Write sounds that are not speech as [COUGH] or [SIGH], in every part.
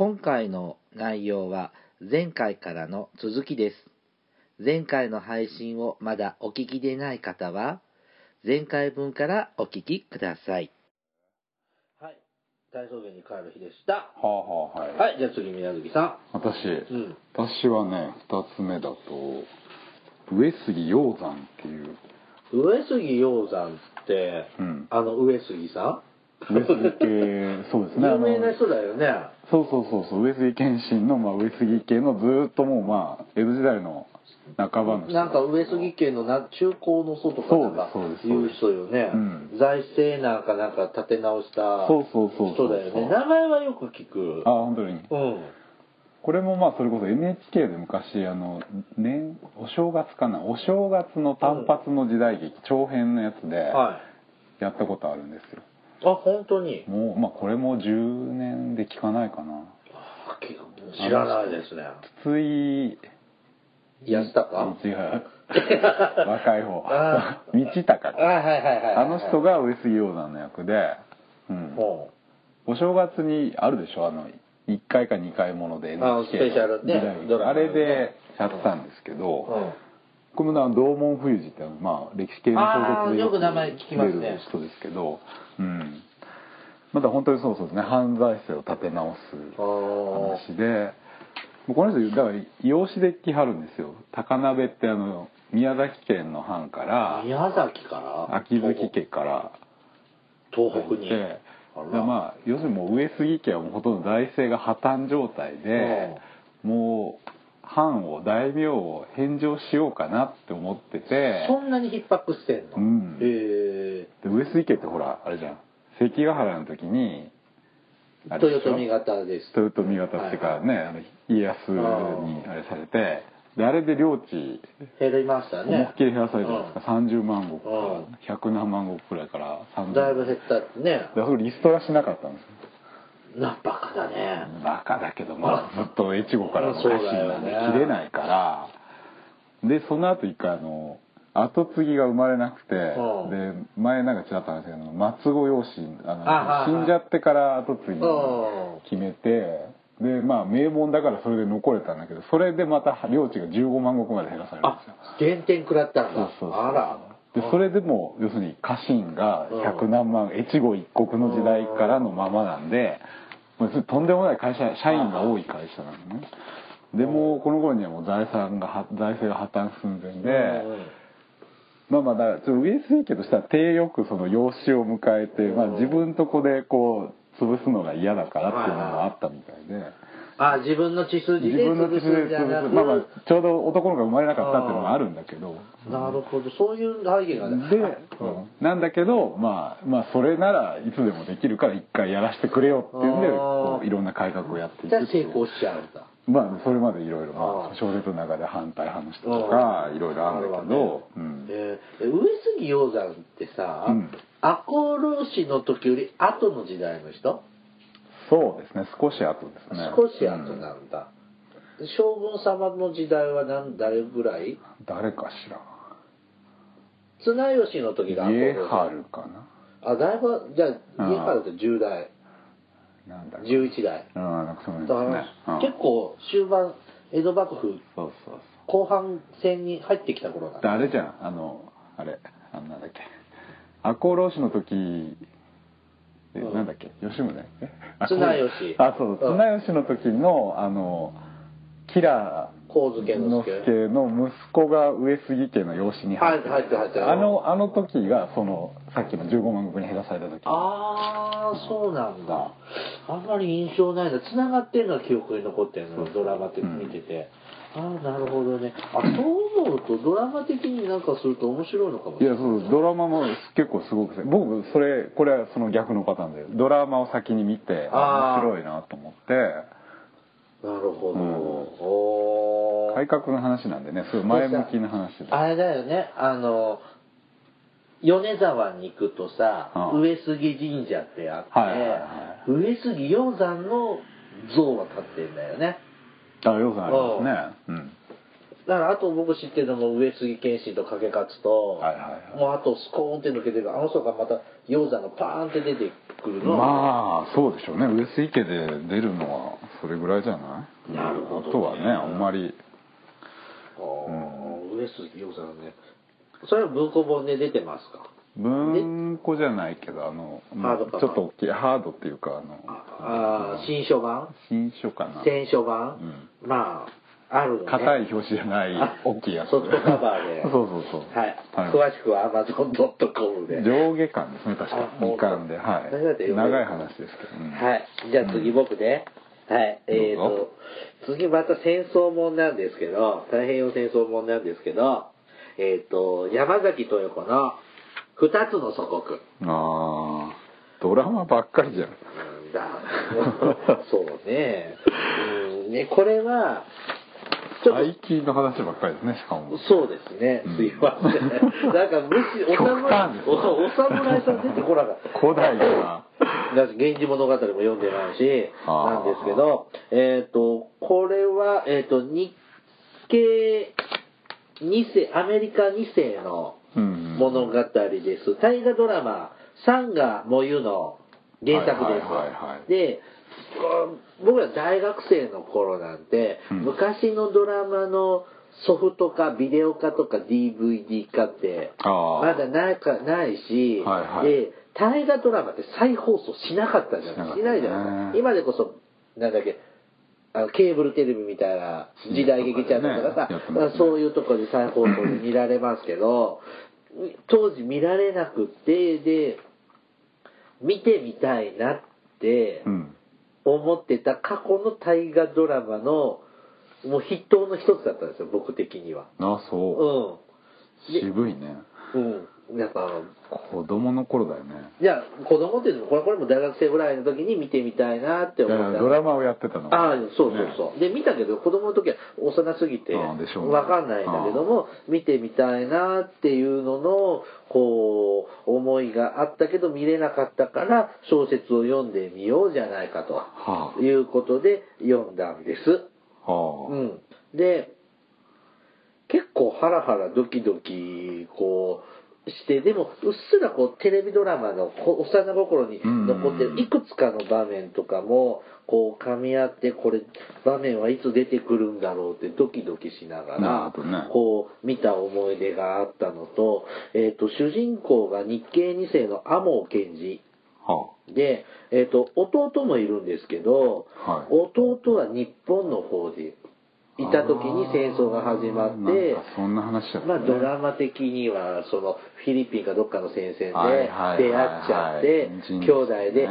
今回の内容は前回からの続きです。前回の配信をまだお聞きでない方は、前回分からお聞きください。はい。大草原に帰る日でした。はあはあはい、はい、じゃあ次、宮崎さ私、ん。うん。私はね2つ目だと上杉鷹山っていう上杉鷹山って、うんあの上杉さん？上杉家そうですね。有名な人だよね。そうそうそうそう。上杉謙信の、まあ、上杉家のずーっともうまあ江戸時代の半ばの人。なんか上杉家のな中高の祖とかなんかそう人よね、うん。財政なんかなんか立て直したそうそうそうそう人だよね。名前はよく聞く。あ本当に。うん。これもまあそれこそ NHK で昔あの年お正月かな。お正月の単発の時代劇、長編のやつではい。やったことあるんですよあ本当に？もうまあこれも10年で聞かないかな。知らないですね。筒井安高違う若い方。あ道隆あはいはいはいはいあの人が上杉鷹山の役で、うん、ほお正月にあるでしょ？あの1回か2回ものであ NHK スペシャルね。あれでやったんですけど、う、うんこれもな道門冬治ってまあ歴史系の小説でよく名前聞きますね。人ですけど、うん、まだ本当にそうそうですね。犯罪性を立て直す話でもうこの人だから養子で来はるんですよ。高鍋ってあの宮崎県の藩から宮崎から？秋月家から東北に？でまあ要するにもう上杉家はもうほとんど財政が破綻状態でもう藩を大名を返上しようかなって思ってて。そんなに逼迫してんの、うん。へえ。で上杉家ってほらあれじゃん。関ヶ原の時に豊臣方です。豊臣方っていうかね、あの家康にあれされてであれで領地減りました思いねっきり減らされたじゃないですか、30万石かうん100何万石くらいから30だいぶ減ったってね。だからそれリストラしなかったんですよなバカだね。バカだけどまあずっと越後からの家臣なんで切れないから。でその後一回あの後継ぎが生まれなくてうん。で前なんかちらっと話したけど松子養子あの死んじゃってから後継ぎうん。決めてでまあ名門だからそれで残れたんだけどそれでまた領地が15万石まで減らされるんあですよ。減点食らったんだ。そうそうそう。あらでそれでも要するに家臣が百何万越後一国の時代からのままなんでとんでもない会社社員が多い会社なのね。でもうこの頃にはもう財産がは財政が破綻寸前でうんまあまあだからちょっと上杉家としては手よくその養子を迎えて、まあ、自分とこでこう潰すのが嫌だからっていうのもあったみたいで。あ自分の血筋で自分の潰すんじゃなくまあまあちょうど男の子が生まれなかったっていうのもあるんだけど。なるほど。そういう背景がね。で、うん。なんだけど、まあ、まあそれならいつでもできるから一回やらせてくれよっていうんでういろんな改革をやっていじゃあくっていう。成功しちゃうんだ。まあそれまでいろいろ小説の中で反対派の人とかいろいろあるんだけど、うん。えー上杉鷹山ってさ、うん。赤穂浪士の時より後の時代の人？そうですね。少し後ですね。少し後うんなんだ、将軍様の時代は何誰ぐらい？誰かしら。綱吉の時が赤家穂浪士春かな。あだいぶじゃあうん家原って10代。なんだっけ11代。うんなんかそうですね、うん。結構終盤江戸幕府そうそうそう。後半戦に入ってきた頃だであれじゃん？あのあれあのなんだっけ。赤穂浪士の時なんだっけ？吉宗？え [LAUGHS] 綱吉。あそうう。ん。綱吉の時のあの吉良神漬之之助助の息子が上杉家の養子に入ってはい入ってる入ってる。あのあの時がそのさっきの15万石に減らされた時。ああそうなんだ。あんまり印象ないな。繋がってるのは記憶に残ってるのドラマって見てて、ああなるほどね。あそう思うとドラマ的になんかすると面白いのかもしいれないやそうドラマも結構すごくて僕それこれはその逆のパターンでドラマを先に見て面白いなと思って。なるほど、うん。改革の話なんでねすごい前向きな話で。あれだよね。あの米沢に行くとさ、うん。上杉神社ってあって、はいはいはい。上杉鷹山の像が立ってるんだよねあ要素ありますね。うん。だからあと僕知ってるのも上杉謙信と掛勝と、はいはいはい。もうあとスコーンって抜けてるあの人がまた鷹山がパーンって出てくるの。まあそうでしょうね。上杉家で出るのはそれぐらいじゃない？なるほどね。あとはねあんまり。あー上杉陽さんね。それは文庫本で出てますか？文庫じゃないけどあのハードカバーちょっと大きいハードっていうかあのああ新書版？新書かな。選書版、まああるのね。硬い表紙じゃないあ大きいやつソフトカバーで。[LAUGHS] そうそうそう。はい、はい。詳しくは Amazon.com で。上下巻ですね確か。あ本当。2巻で。はい。長い話ですけど、うん。はい。じゃあ次僕で。はい。えっ、どうぞ。と、次また戦争もんなんですけど、太平洋戦争もんなんですけど、えっ、と、山崎豊子の二つの祖国。ああドラマばっかりじゃんなんだ。[LAUGHS] そうね。うん、ね、これは、ちょっと、最近の話ばっかりですねしかもそうですね。うんすいません。[LAUGHS] なんか、むし、お極侍おお侍さん出てこなかった。古代がだし源氏物語も読んでないし、なんですけど、えっ、と、これは、えっ、と、日系2世、アメリカ2世のうん物語です。大河ドラマ、サンガモユの原作です。はいはいはいはい。で、僕ら大学生の頃なんて、うん。昔のドラマのソフト化、ビデオ化とか DVD 化って、まだないかないし、はいはい。で、大河ドラマって再放送しなかったじゃないししないじゃない今でこそ、なんだっけ、あのケーブルテレビみたいな時代劇チャンネルとかさ、やってますね。そういうところで再放送で見られますけど、当時見られなくて、で、見てみたいなってうん思ってた過去の大河ドラマの、もう筆頭の一つだったんですよ、僕的には。あそう、うん。で渋いねうん。なん。か、子供の頃だよね。いや、子供っていうのも、これこれも大学生ぐらいの時に見てみたいなってい思った。やドラマをやってたの。ああ、そうそうそう。で、見たけど、子供の時は幼すぎて、ああでしょうね。わかんないんだけども、見てみたいなっていうのの、こう、思いがあったけど見れなかったから、小説を読んでみようじゃないかはということで読んだんです。あはあ、うん。で、結構ハラハラドキドキ、こう、して、でも、うっすらこう、テレビドラマのこ幼心に残ってうん。るいくつかの場面とかも、こう、噛み合って、これ、場面はいつ出てくるんだろうってドキドキしながならこう、見た思い出があったのと、えっ、と、主人公が日系2世の天羽賢治。はで、えっ、と、弟もいるんですけど、はい。弟は日本の方でいた時に戦争が始まってそんな話だね。まあドラマ的にはそのフィリピンかどっかの戦線で出はい会っちゃって兄弟で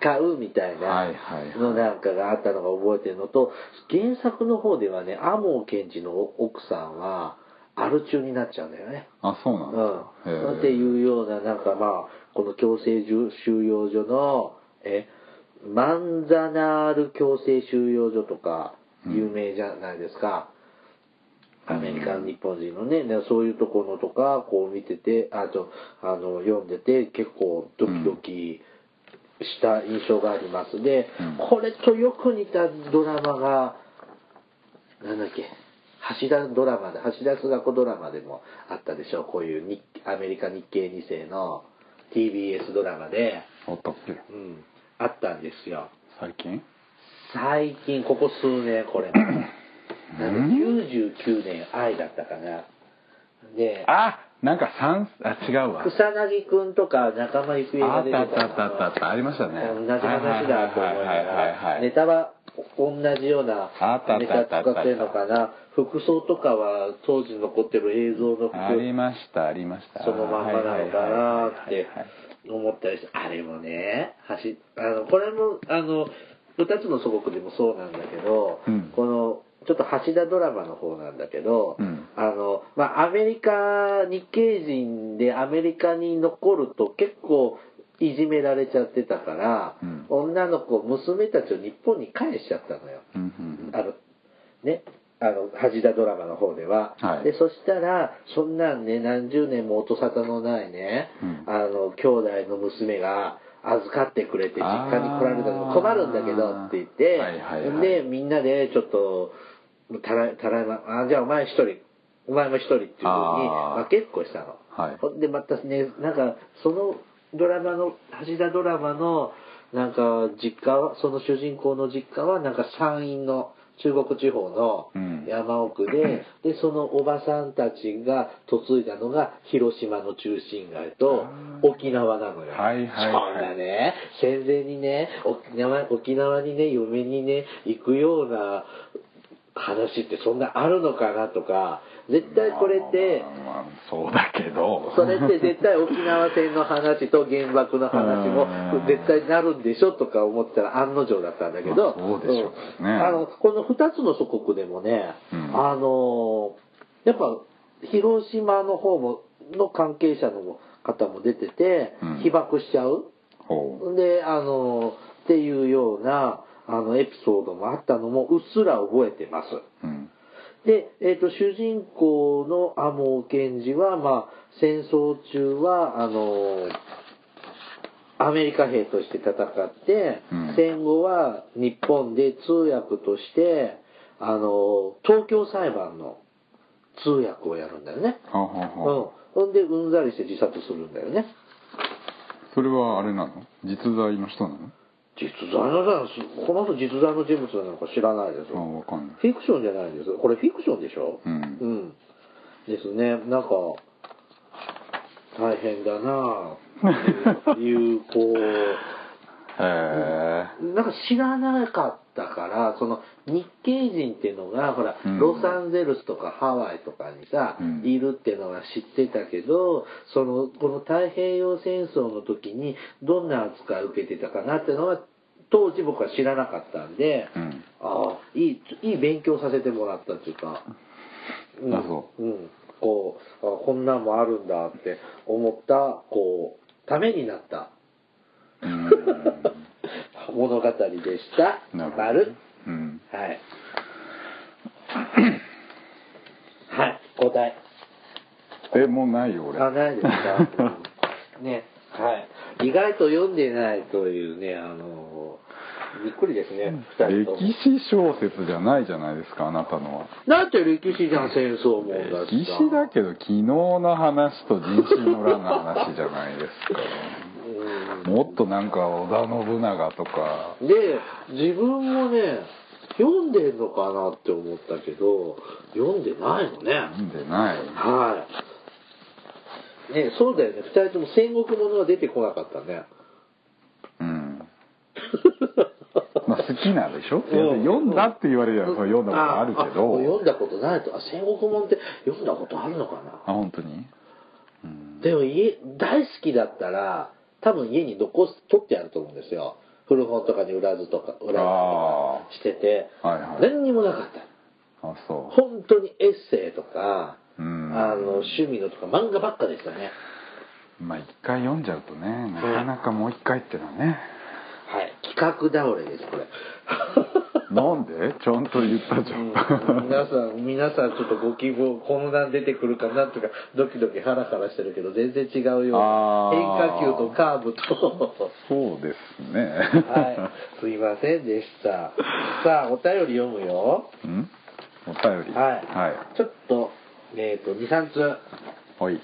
戦うみたいはいなのなんかがあったのが覚えてるのと原作の方ではね天羽賢治の奥さんはアル中になっちゃうんだよね。あそうなんですか、へうん、えっていうようななんかまあこの強制収容所のえマンザナール強制収容所とか有名じゃないですか、アメリカの日本人のね、ねそういうところのとかこう見ててあとあの読んでて結構ドキドキした印象があります。で、うん。これとよく似たドラマがなんだっけ橋田ドラマで橋田須賀子ドラマでもあったでしょこういう日アメリカ日系2世の TBS ドラマで、あったっけ。うん、あったんですよ。最近？最近ここ数年これ。なんか99年愛だったかな。であなんか三あ違うわ。草薙くんとか仲間由紀恵あが出った。あったあったあったあった。ありましたね。同じ話だと思いながネタは同じようなネタ使ってるのかな服装とかは当時残ってる映像の服ありましたありました。そのまんまなのかなって思ったりして。あれもね走あのこれもあの2つの祖国でもそうなんだけど、うん。このちょっと橋田ドラマの方なんだけど、うん。あのまあアメリカ日系人でアメリカに残ると結構いじめられちゃってたから、うん。女の子娘たちを日本に返しちゃったのよ。うんうんあのねあの橋田ドラマの方では、はい。でそしたらそんなんね何十年も音沙汰のないね、うん。あの兄弟の娘が預かってくれて実家に来られたけどあー困るんだけどって言って、はいはいはい。でみんなでちょっとたらたらいまあじゃあお前一人お前も一人っていうふうにあー。分けっこしたの。はい。でまたねなんかそのドラマの橋田ドラマのなんか実家はその主人公の実家はなんか山陰の中国地方のうん。山奥で、でそのおばさんたちが嫁いだのが広島の中心街と沖縄なのよ。はいはいはい。そんなね戦前にね沖縄沖縄にね嫁にね行くような話ってそんなあるのかなとか絶対これって。まあそうだけど。それって絶対沖縄戦の話と原爆の話もうん。絶対なるんでしょとか思ってたら案の定だったんだけど、まあそうでしょうね。ん。あのこの2つの祖国でもね、うん。あのやっぱ広島の方もの関係者の方も出ててうん。被爆しちゃう、ほであのっていうようなあのエピソードもあったのもうっすら覚えてます。ううんで、えー、と主人公の天羽賢治は、まあ、戦争中はあのアメリカ兵として戦って、うん戦後は日本で通訳としてあの東京裁判の通訳をやるんだよね。うんはあ、ほんでうんざりして自殺するんだよね。それはあれなの？実在の人なの？実在の人この人実在の人物なのか知らないです。あわかんない。フィクションじゃないんです。これフィクションでしょ？うん。うん。ですね。なんか、大変だな。ぁ、という、こへう、なんか知らなかったから、その日系人っていうのが、ほら、うん。ロサンゼルスとかハワイとかにさ、うん。いるっていうのは知ってたけど、その、この太平洋戦争の時にどんな扱いを受けてたかなっていうのは、当時僕は知らなかったんで、えうん。ああいいいい勉強させてもらったっていうか、うん、あそう。うん、こうあこんなんもあるんだって思ったこうためになった。うん。[LAUGHS] 物語でした。なるほど。丸うん。はい。[COUGHS] はい答え。えもうないよ俺。あないですか、う [LAUGHS] んね。はい。意外と読んでないというねあのびっくりですね二人とも。歴史小説じゃないじゃないですかあなたのは。だって歴史じゃん戦争も。歴さ史だけど昨日の話と人心の乱の話じゃないですか。う [LAUGHS] んもっとなんか織田信長とか。で自分もね読んでんのかなって思ったけど読んでないのね。読んでない。はい。ねそうだよね。2人とも戦国ものは出てこなかったね。うん。[LAUGHS] まあ好きなんでしょ？うん。読んだって言われればそれ読んだことあるけあど読んだことないと。あ戦国もんって読んだことあるのかな？あ本当に？うん。でも家大好きだったら多分家に残す取ってあると思うんですよ。古本とかに裏図とか裏図とかしててはいはい。何にもなかった。あそ本当にエッセイとか、あの趣味のとか漫画ばっかでしたね。まあ一回読んじゃうとねなかなかもう一回ってのはね。はい。企画倒れですこれなんで？ちゃんと言ったじゃうん。ん皆さん皆さんちょっとご希望こんなん出てくるかなとかドキドキハラハラしてるけど全然違うよ変化球とカーブと。そうですね。はい。すいませんでした。さあお便り読むよ。ん？お便り。はい。はい。ちょっとえっ、と23通。はい。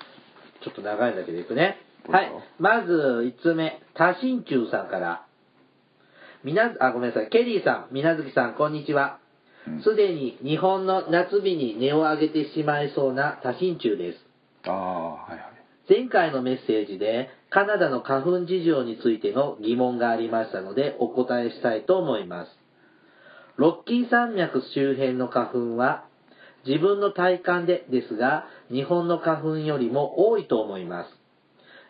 ちょっと長いんだけどいくね。はい。まず、1つ目、多心中さんから。みな、あ、ごめんなさい。ケリーさん、みなずきさん、こんにちはうん。すでに日本の夏日に値を上げてしまいそうな多心中です。ああはいはい前回のメッセージで、カナダの花粉事情についての疑問がありましたので、お答えしたいと思います。ロッキー山脈周辺の花粉は、自分の体感でですが、日本の花粉よりも多いと思います。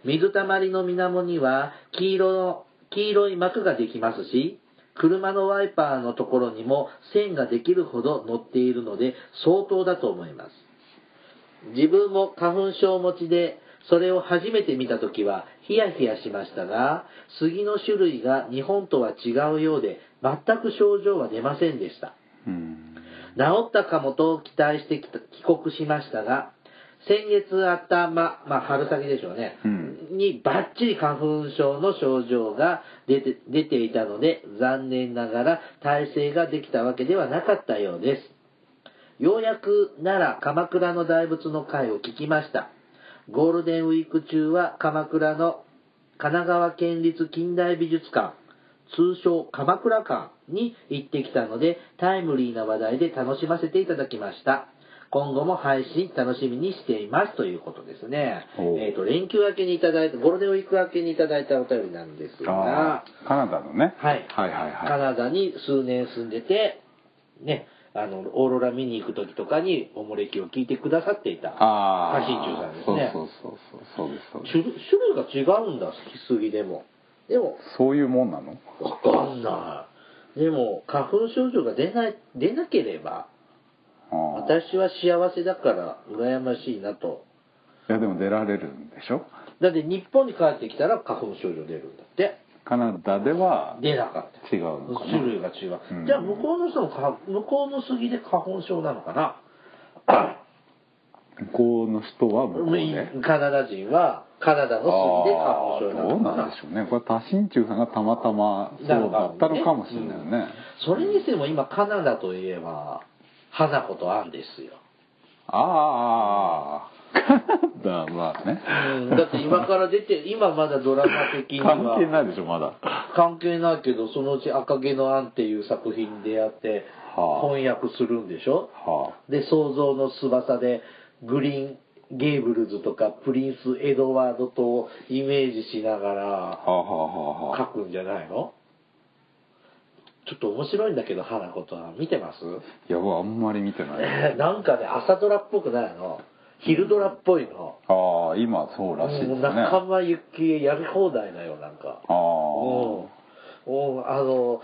水たまりの水面には黄色の、黄色い膜ができますし、車のワイパーのところにも線ができるほど乗っているので相当だと思います。自分も花粉症持ちで、それを初めて見た時はヒヤヒヤしましたが、杉の種類が日本とは違うようで、全く症状は出ませんでした。うん治ったかもと期待してきた帰国しましたが、先月頭、まあ春先でしょうね、うんにバッチリ花粉症の症状が出て出ていたので、残念ながら耐性ができたわけではなかったようです。ようやく奈良鎌倉の大仏の会を聞きました。ゴールデンウィーク中は鎌倉の神奈川県立近代美術館、通称鎌倉館に行ってきたので、タイムリーな話題で楽しませていただきました。今後も配信楽しみにしていますということですね。えっ、と、連休明けにいただいた、ゴールデンウィーク明けにいただいたお便りなんですがカナダのねはい。はいはいはいカナダに数年住んでて、ね、あの、オーロラ見に行く時とかにおもれきを聞いてくださっていた。ああ家臣中さんですねそうそうそうそうそう種類種類が違うんだ、好きすぎでも。でも、そういうもんなの？わかんない。でも、花粉症状が出ない、出なければ、私は幸せだから羨ましいなと。いやでも出られるんでしょ？だって日本に帰ってきたら花粉症状出るんだって。カナダでは出なかった。違うのかな。種類が違う。うんじゃあ向こうの人もか向こうの杉で花粉症なのかな？向こうの人は向こうで？カナダ人はカナダの杉で花粉症なああどうのかななんでしょうね。これ多心中さんがたまたまそうだったのかもしれないよね。それにしても今カナダといえば花子とアンですよ、あ [LAUGHS] あカナダまあね。うん、だって今から出て今まだドラマ的には。関係ないでしょまだ。関係ないけどそのうち「赤毛のアン」っていう作品に出会ってはあ。翻訳するんでしょ？はで想像の翼でグリーンゲーブルズとかプリンス・エドワードとをイメージしながらあはあはあはあ。書くんじゃないの？ちょっと面白いんだけど花子とは見てます？いや僕あんまり見てない [LAUGHS] なんかね朝ドラっぽくないの。昼ドラっぽいの。ああ今そうらしいですもうね仲間由紀恵やり放題だよなんか。ああうん。うんあの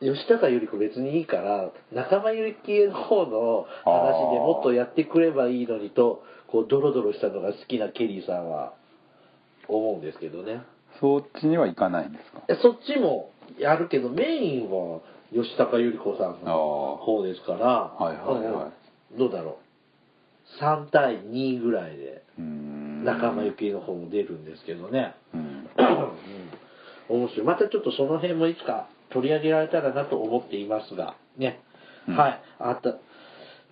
吉高由里子別にいいから仲間由紀恵の方の話でもっとやってくればいいのにとこうドロドロしたのが好きなケリーさんは思うんですけどねそっちには行かないんですか？えそっちもやるけどメインは吉高由里子さんの方ですからはいはいはい。うんどうだろう。3対2ぐらいで仲間由紀恵の方も出るんですけどね、うん。うん、面白い。またちょっとその辺もいつか取り上げられたらなと思っていますがね、うん。はい。あった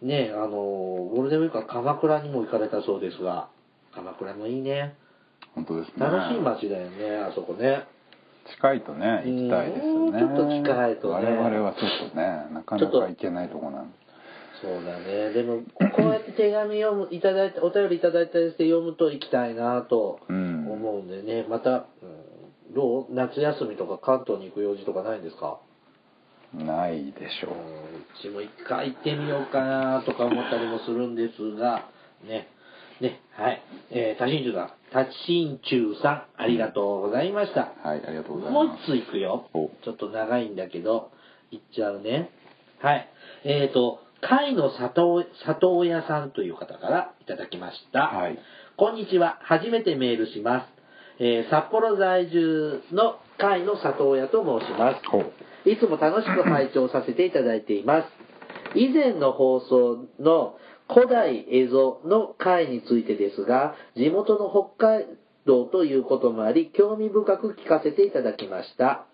ねあのゴールデンウィークは鎌倉にも行かれたそうですが鎌倉もいいね本当ですね。楽しい街だよねあそこね。近いとね行きたいですよね。うんちょっと近いとね。我々はちょっとねなかなか行けないとこなんで。そうだね。でもこうやって手紙読むいただいてお便りいただいたりして読むと行きたいなとうん。思うんでね、また、うん、どう？夏休みとか関東に行く用事とかないんですか？ないでしょうんうちも一回行ってみようかなとか思ったりもするんですが、ね。ね、はい。えー、多心中さん、多心中さん、ありがとうございました。うはいありがとうございもうます一つ行くよ。おちょっと長いんだけど、行っちゃうね。はい。えっ、ー、と、貝の里里親さんという方からいただきました。はいこんにちは。初めてメールします。えー札幌在住の貝の里親と申します。いつも楽しく拝聴させていただいています。以前の放送の古代蝦夷の回についてですが、地元の北海道ということもあり、興味深く聞かせていただきました。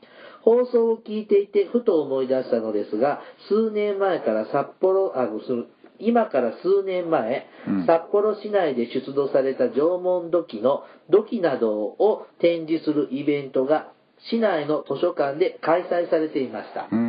放送を聞いていてふと思い出したのですが、数年前から札幌、あ、す今から数年前、うん。札幌市内で出土された縄文土器の土器などを展示するイベントが市内の図書館で開催されていました。うーん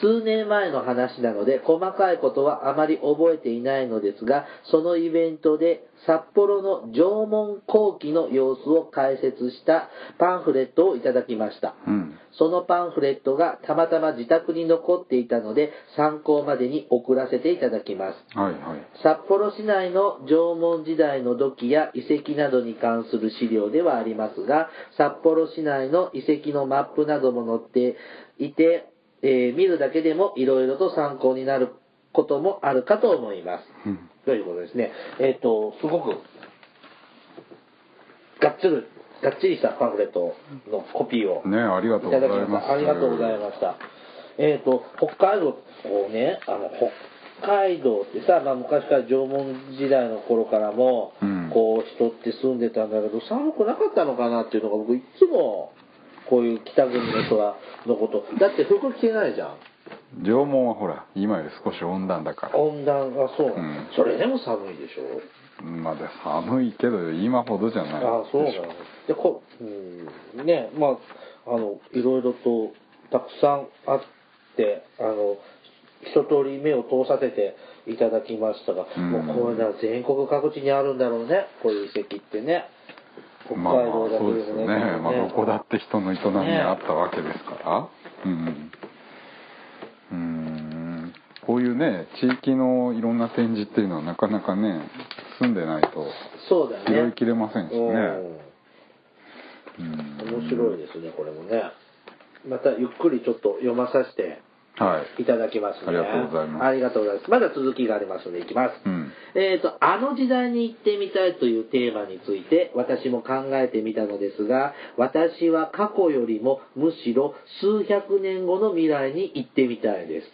数年前の話なので細かいことはあまり覚えていないのですがそのイベントで札幌の縄文後期の様子を解説したパンフレットをいただきました。うん。そのパンフレットがたまたま自宅に残っていたので参考までに送らせていただきます。はいはい。札幌市内の縄文時代の土器や遺跡などに関する資料ではありますが札幌市内の遺跡のマップなども載っていて、えー見るだけでもいろいろと参考になることもあるかと思います。うん。ということですね。えっ、とすごくがっつりがっちりしたパンフレットのコピーをねありがとうございただきました。ありがとうございました。えっ、と、北海道、こうね、あの、北海道ってさ、まあ昔から縄文時代の頃からも、うん。こう人って住んでたんだけど、寒くなかったのかなっていうのが僕いつも、こういう北国の人は、のこと。だって服着てないじゃん。縄文はほら今より少し温暖だから。温暖がそううん。それでも寒いでしょ。まだ寒いけど今ほどじゃない。あそうなの。でこうん。ねまああのいろいろとたくさんあってあの一通り目を通させていただきましたが、うん。もうこういうのは全国各地にあるんだろうね。こういう遺跡ってね。北まあそうですよね、まあ、どこだって人の営みがあったわけですから、うん。うん。こういうね地域のいろんな展示っていうのはなかなかね住んでないと拾いきれませんしね、うん。うん。面白いですねこれもね。またゆっくりちょっと読まさせてはい。いただきますね。ありがとうございます。ありがとうございます。まだ続きがありますのでいきます、うん。えっ、と、あの時代に行ってみたいというテーマについて私も考えてみたのですが、私は過去よりもむしろ数百年後の未来に行ってみたいです。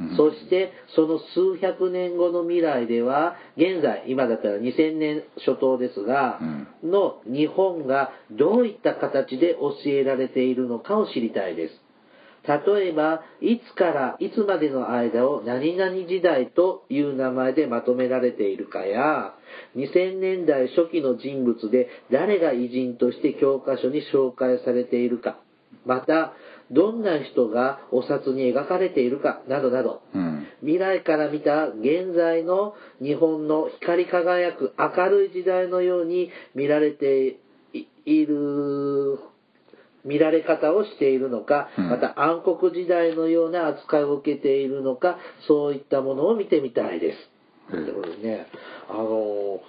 うん。そして、その数百年後の未来では、現在、今だったら2000年初頭ですが、の日本がどういった形で教えられているのかを知りたいです。例えば、いつからいつまでの間を何々時代という名前でまとめられているかや、2000年代初期の人物で誰が偉人として教科書に紹介されているか、また、どんな人がお札に描かれているか、などなど、うん。未来から見た現在の日本の光り輝く明るい時代のように見られていいる見られ方をしているのか、うんまた暗黒時代のような扱いを受けているのかそういったものを見てみたいです。うんことでねあのー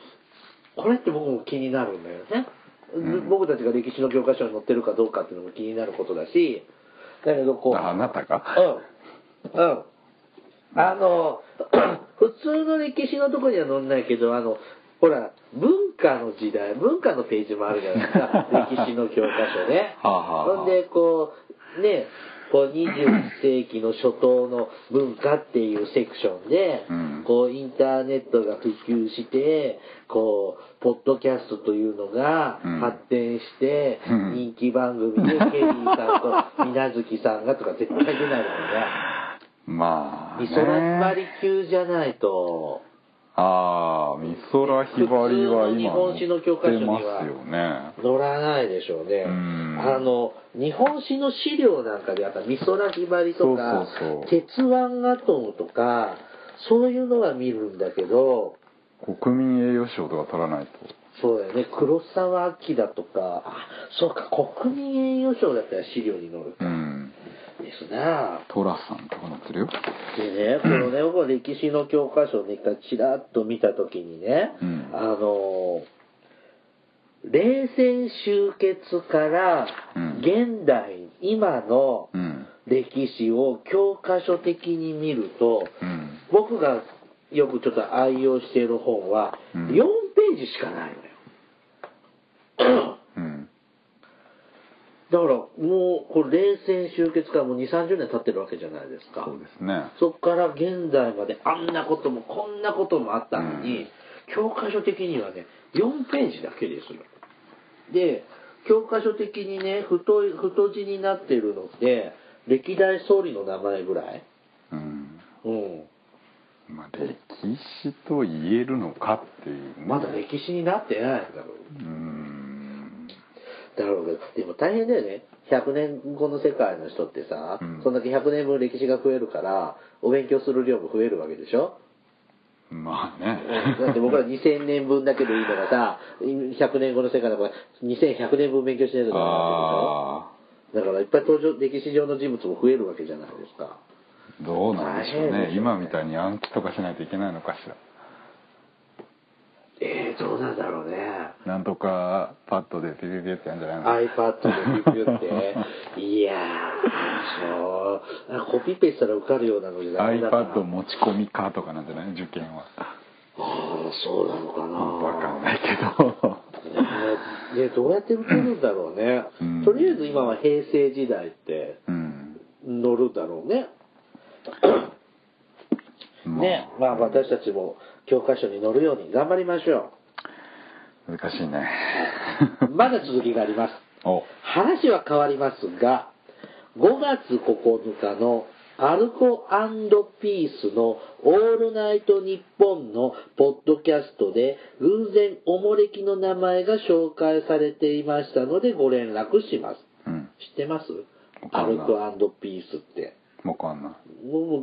これって僕も気になるんだよね、うん僕たちが歴史の教科書に載ってるかどうかっていうのも気になることだしだけどこうああなたが？うん。うん。あの、[CLEARS THROAT] 普通の歴史のとこには載んないけど、あの、ほら、の時代、文化のページもあるじゃないですか、[LAUGHS] 歴史の教科書ね。はあはあはあ。ほんで、こう、ね、こう21世紀の初頭の文化っていうセクションで、うん。こうインターネットが普及して、こう、ポッドキャストというのがうん。発展して、うん。人気番組でケリーさんと水無月さんがとか絶対出ないもんね。[LAUGHS] まあ、ね、美空ひばり級じゃないと、ああ美空ひばりは普通の日今本史の教科書には載ってますよね乗らないでしょうね。うん。あの、日本史の資料なんかでやっぱ美空ひばりとか、鉄腕アトムとか、そういうのは見るんだけど、国民栄誉賞とか取らないと。そうだよね、黒澤明とか、あ、そうか、国民栄誉賞だったら資料に載るか。うんですな寅さんとか載ってるよ。でね、このね、僕は歴史の教科書をね、ちらっと見たときにね、うん。あの、冷戦終結からうん。現代、今のうん。歴史を教科書的に見ると、うん。僕がよくちょっと愛用している本は、うん。4ページしかないのよ。うんだからもうこれ冷戦終結からもう2、30年経ってるわけじゃないですか。そうですねそこから現在まであんなこともこんなこともあったのに、うん教科書的にはね、4ページだけですよ。で、教科書的にね、太い、太字になってるのって、歴代総理の名前ぐらいうんうん。まあ歴史と言えるのかっていうねまだ歴史になってないんだろう。うんだろうけど、でも大変だよね。100年後の世界の人ってさ、うん。そんだけ100年分歴史が増えるから、お勉強する量も増えるわけでしょ？まあね。だって僕ら2000年分だけでいいのがさ、100年後の世界だから2100年分勉強しないとダメなわあけでしょ？だからいっぱい登場、歴史上の人物も増えるわけじゃないですか。あどうなんでしょうね。大変でしょうね。今みたいに暗記とかしないといけないのかしらえー、どうなんだろうね。なんとかパッドでピピピってやるんじゃないの？iPad でピュッって。[LAUGHS] いやー、そう。コピペしたら受かるようなのじゃダメだから。iPad 持ち込みかとかなんじゃない？受験はああ、そうなのかな。わかんないけどねねどうやって受けるんだろうね、うんとりあえず今は平成時代ってうん乗るだろうね。まあね、まあ私たちも教科書に載るように頑張りましょ難しいねう。[LAUGHS] まだ続きがあります。お話は変わりますが、5月9日のアルコピースのオールナイトニッポンのポッドキャストで偶然おもれきの名前が紹介されていましたのでご連絡します。うん。知ってます？アルコピースって。わかんない。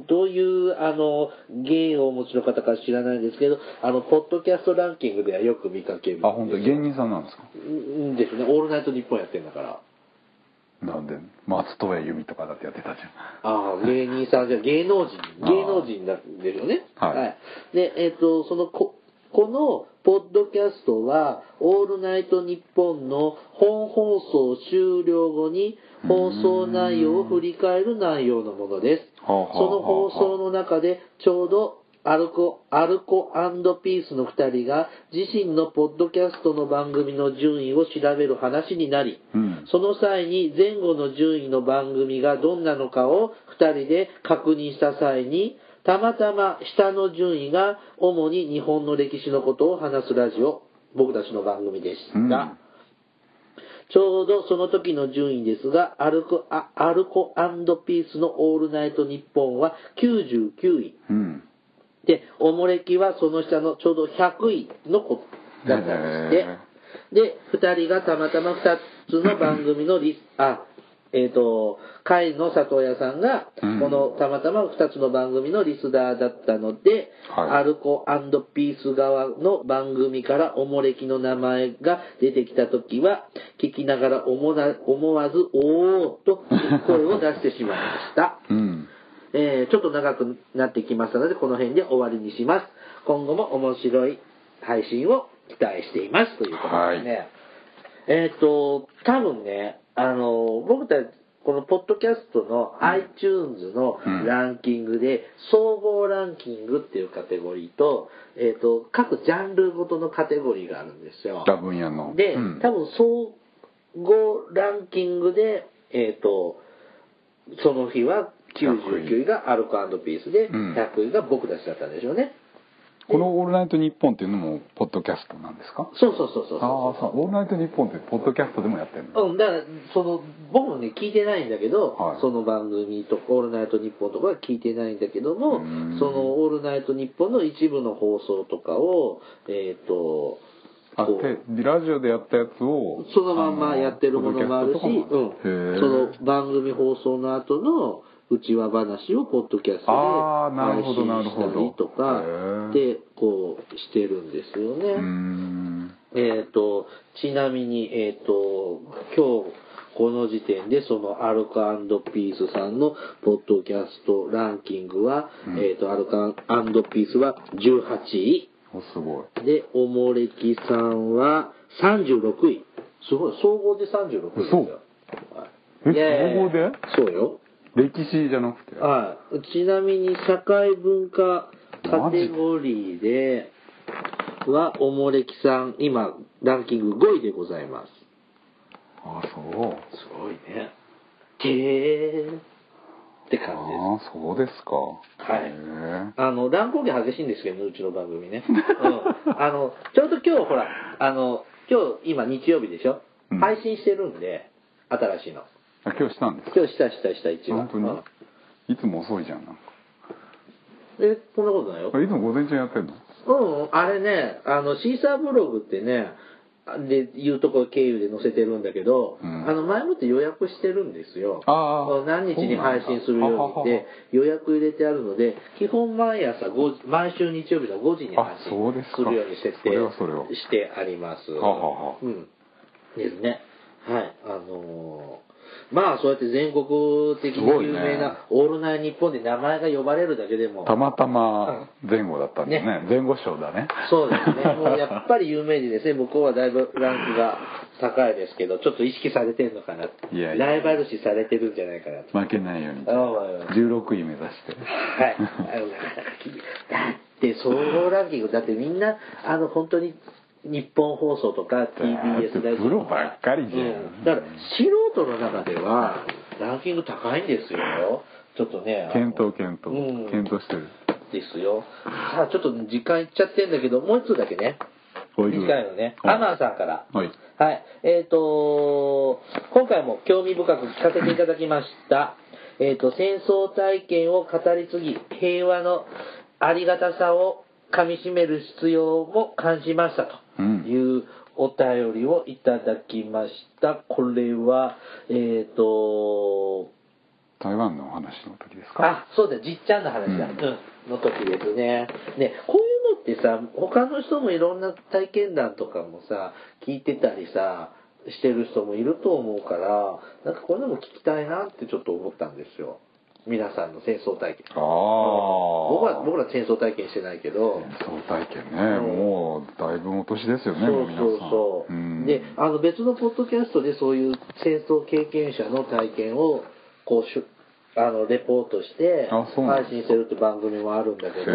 どういう、あの、芸をお持ちの方か知らないんですけど、あの、ポッドキャストランキングではよく見かける。あ、本当芸人さんなんですか？うんですね。オールナイトニッポンやってんだから。なんで、松任谷由実とかだってやってたじゃん。ああ、芸人さんじゃ、芸能人、芸能人なんですよね。はいで、えっ、と、そのこ、この、ポッドキャストは、オールナイトニッポンの本放送終了後に、放送内容を振り返る内容のものです。その放送の中で、ちょうど、アルコ、アルコピースの二人が自身のポッドキャストの番組の順位を調べる話になり、うん。その際に前後の順位の番組がどんなのかを2人で確認した際に、たまたま下の順位が主に日本の歴史のことを話すラジオ、僕たちの番組でした。うんちょうどその時の順位ですが、アルコあアルコピースのオールナイトニッポンは99位。うん。で、おもれきはその下のちょうど100位の子だったんですって。で、二人がたまたま二つの番組のリス、あ、えっ、と、会の里親さんが、うんこのたまたま二つの番組のリスナーだったので、はいアルコピース側の番組からおもれきの名前が出てきたときは、聞きながら思わ思わず、おーっと声を出してしまいました。[LAUGHS] うん。えーちょっと長くなってきましたので、この辺で終わりにします。今後も面白い配信を期待していますということですね。えっ、と、多分ね、あの、僕たち、このポッドキャストの iTunes のうんランキングで、総合ランキングっていうカテゴリーと、えっ、と、各ジャンルごとのカテゴリーがあるんですよ。多分野の。で、うん多分総合ランキングで、えっ、と、その日は99位がアルコピースで、うん100位が僕たちだったんでしょうね。この「オールナイトニッポン」っていうのもポッドキャストなんですか？そうそうそうそうああそう「オールナイトニッポン」ってポッドキャストでもやってるの？うん、だから、その、僕もね、聞いてないんだけど、はい。その番組と、オールナイトニッポンとかは聞いてないんだけどもその、オールナイトニッポンの一部の放送とかを、えっ、と、あこうでラジオでやったやつをそのまんまやってるものもあるし、うん、へそのー番組放送の後の内輪話をポッドキャストで配ほどなる信したりとかでこうしてるんですよね。えっ、と、ちなみに、えっ、と、今日、この時点で、そのアルカピースさんのポッドキャストランキングは、うんえっ、と、アルカピースは18位。おすごいで、おもれきさんは36位。すごい、総合で36位ですよ。はいえいやいや総合で？そうよ。歴史じゃなくて？はい。ちなみに、社会文化カテゴリーでは、おもれきさん、今、ランキング5位でございます。あそうすごいね。てーって感じです。ああそうですかはいへえあの、乱高下激しいんですけどね、うちの番組ね。[LAUGHS] うん。あの、ちょうど今日ほら、あの、今日、今日曜日でしょ、うん配信してるんで、新しいの。あ今日したんですか？今日したしたした一番。本当に？うんいつも遅いじゃんなんかえ、そんなことないよあ。いつも午前中やってんの？うん、あれね、あの、シーサーブログってね、で、いうとこ経由で載せてるんだけど、うんあの、前もって予約してるんですよ。何日に配信するようにって予約入れてあるので、基本毎朝5時、毎週日曜日の5時に配信するように設定してあります。うん。ですね。はい。あのーまあそうやって全国的に有名な、オールナイトニッポンで名前が呼ばれるだけでも、たまたま前後だったんですね。前後賞だね。そうですね。もう [LAUGHS] やっぱり有名でですね、向こうはだいぶランクが高いですけど、ちょっと意識されてるのかな。いやいやライバル視されてるんじゃないかなと。負けないように。ああ16位目指して。はい。だって、総合ランキング、だってみんな、あの、本当に、日本放送とか TBS ラジオプロばっかりじゃんうんだから、素人の中では、ランキング高いんですよ。ちょっとね。検討検討うん検討してるですよ。さあ、ちょっと時間いっちゃってんだけど、もう一つだけね。おい短いのね。はいアマンさんから。はいはい。えっ、と今回も興味深く聞かせていただきました。えっ、と、戦争体験を語り継ぎ、平和のありがたさをかみしめる必要も感じましたとうんいうお便りをいただきました。これは、えっ、と、台湾のお話の時ですか？あ、そうだ、じっちゃんの話だ。ううんん。の時ですね。ね、こういうのってさ、他の人もいろんな体験談とかもさ、聞いてたりさ、してる人もいると思うから、なんかこういうのも聞きたいなってちょっと思ったんですよ。皆さんの戦争体験。ああ僕は、僕ら戦争体験してないけど、戦争体験ね、うんもうだいぶお年ですよねそうもうそう。そう。ん。で、あの別のポッドキャストでそういう戦争経験者の体験を、こうしゅ、あの、レポートして配信してるって番組もあるんだけど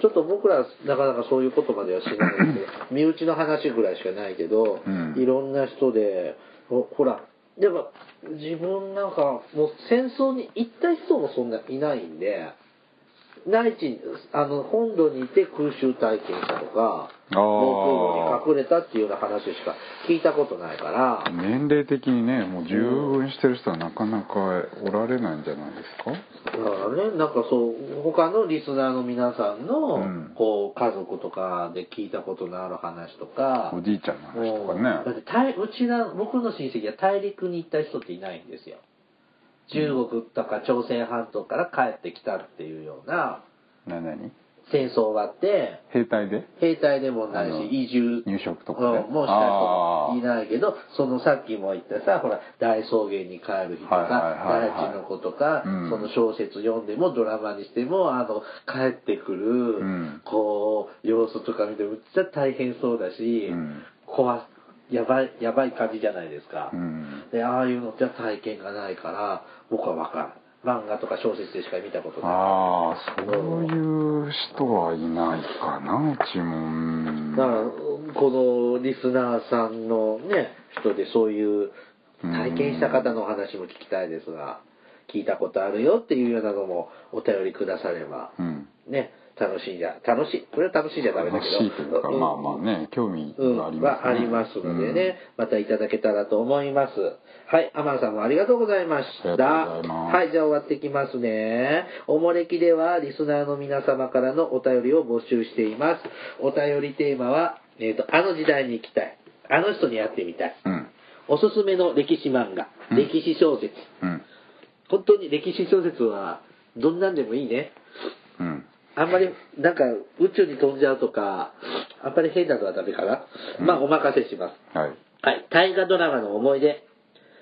ちょっと僕らなかなかそういうことまではしないんで、[LAUGHS] 身内の話ぐらいしかないけど、うん。いろんな人で、ほほら、でも自分なんかもう戦争に行った人もそんないないんで、内地に、あの、本土にいて空襲体験したとか、防空壕に隠れたっていうような話しか聞いたことないから、年齢的にねもう十分してる人はなかなかおられないんじゃないですか？だからね、なんかそう、他のリスナーの皆さんの、うん。こう、家族とかで聞いたことのある話とか、おじいちゃんの話とかうんだっねて大うちら、僕の親戚は大陸に行った人っていないんですよ。中国とか朝鮮半島から帰ってきたっていうような戦争があって、兵隊で？兵隊でもないし、移住。入植とかね？うんもうした人いないけど、そのさっきも言ったさ、ほら、大草原に帰る日とか、大地の子とか、うん。その小説読んでもドラマにしても、あの、帰ってくる、ん。こう、様子とか見ても、めっちゃ大変そうだし、うん。怖やばい、やばい感じじゃないですか。うん。で、ああいうのって体験がないから、僕はわからん。漫画とか小説でしか見たことない。ああそういう人はいないかなうちもうんだから、このリスナーさんのね、人でそういう体験した方のお話も聞きたいですが、聞いたことあるよっていうようなのもお便りくだされば、うんね、楽しいじゃ、楽しい、これは楽しいじゃダメだ楽けど。しいというか、うんまあまあね興味うん、がありますね、はありますのでね、またいただけたらと思います。はい、アマンさんもありがとうございました。はい、じゃあ終わっていきますね。おもれきでは、リスナーの皆様からのお便りを募集しています。お便りテーマは、えっ、と、あの時代に行きたい。あの人に会ってみたい。うんおすすめの歴史漫画、うん歴史小説。うん本当に歴史小説は、どんなんでもいいね。うんあんまり、なんか、宇宙に飛んじゃうとか、あんまり変なのはダメかな。うんまあ、お任せします。はいはい。大河ドラマの思い出。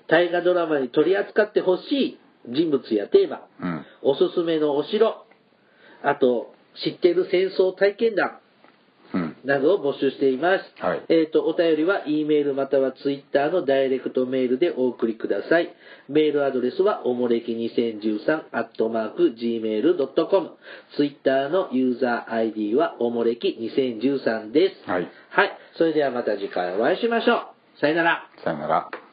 大河ドラマに取り扱ってほしい人物やテーマ。うんおすすめのお城。あと、知っている戦争体験談。うんなどを募集しています。はいえっ、と、お便りは E メールまたは Twitter のダイレクトメールでお送りください。メールアドレスはおもれき2013アットマーク Gmail.com。Twitter のユーザー ID はおもれき2013です。はいはい。それではまた次回お会いしましょう。さよなら。さよなら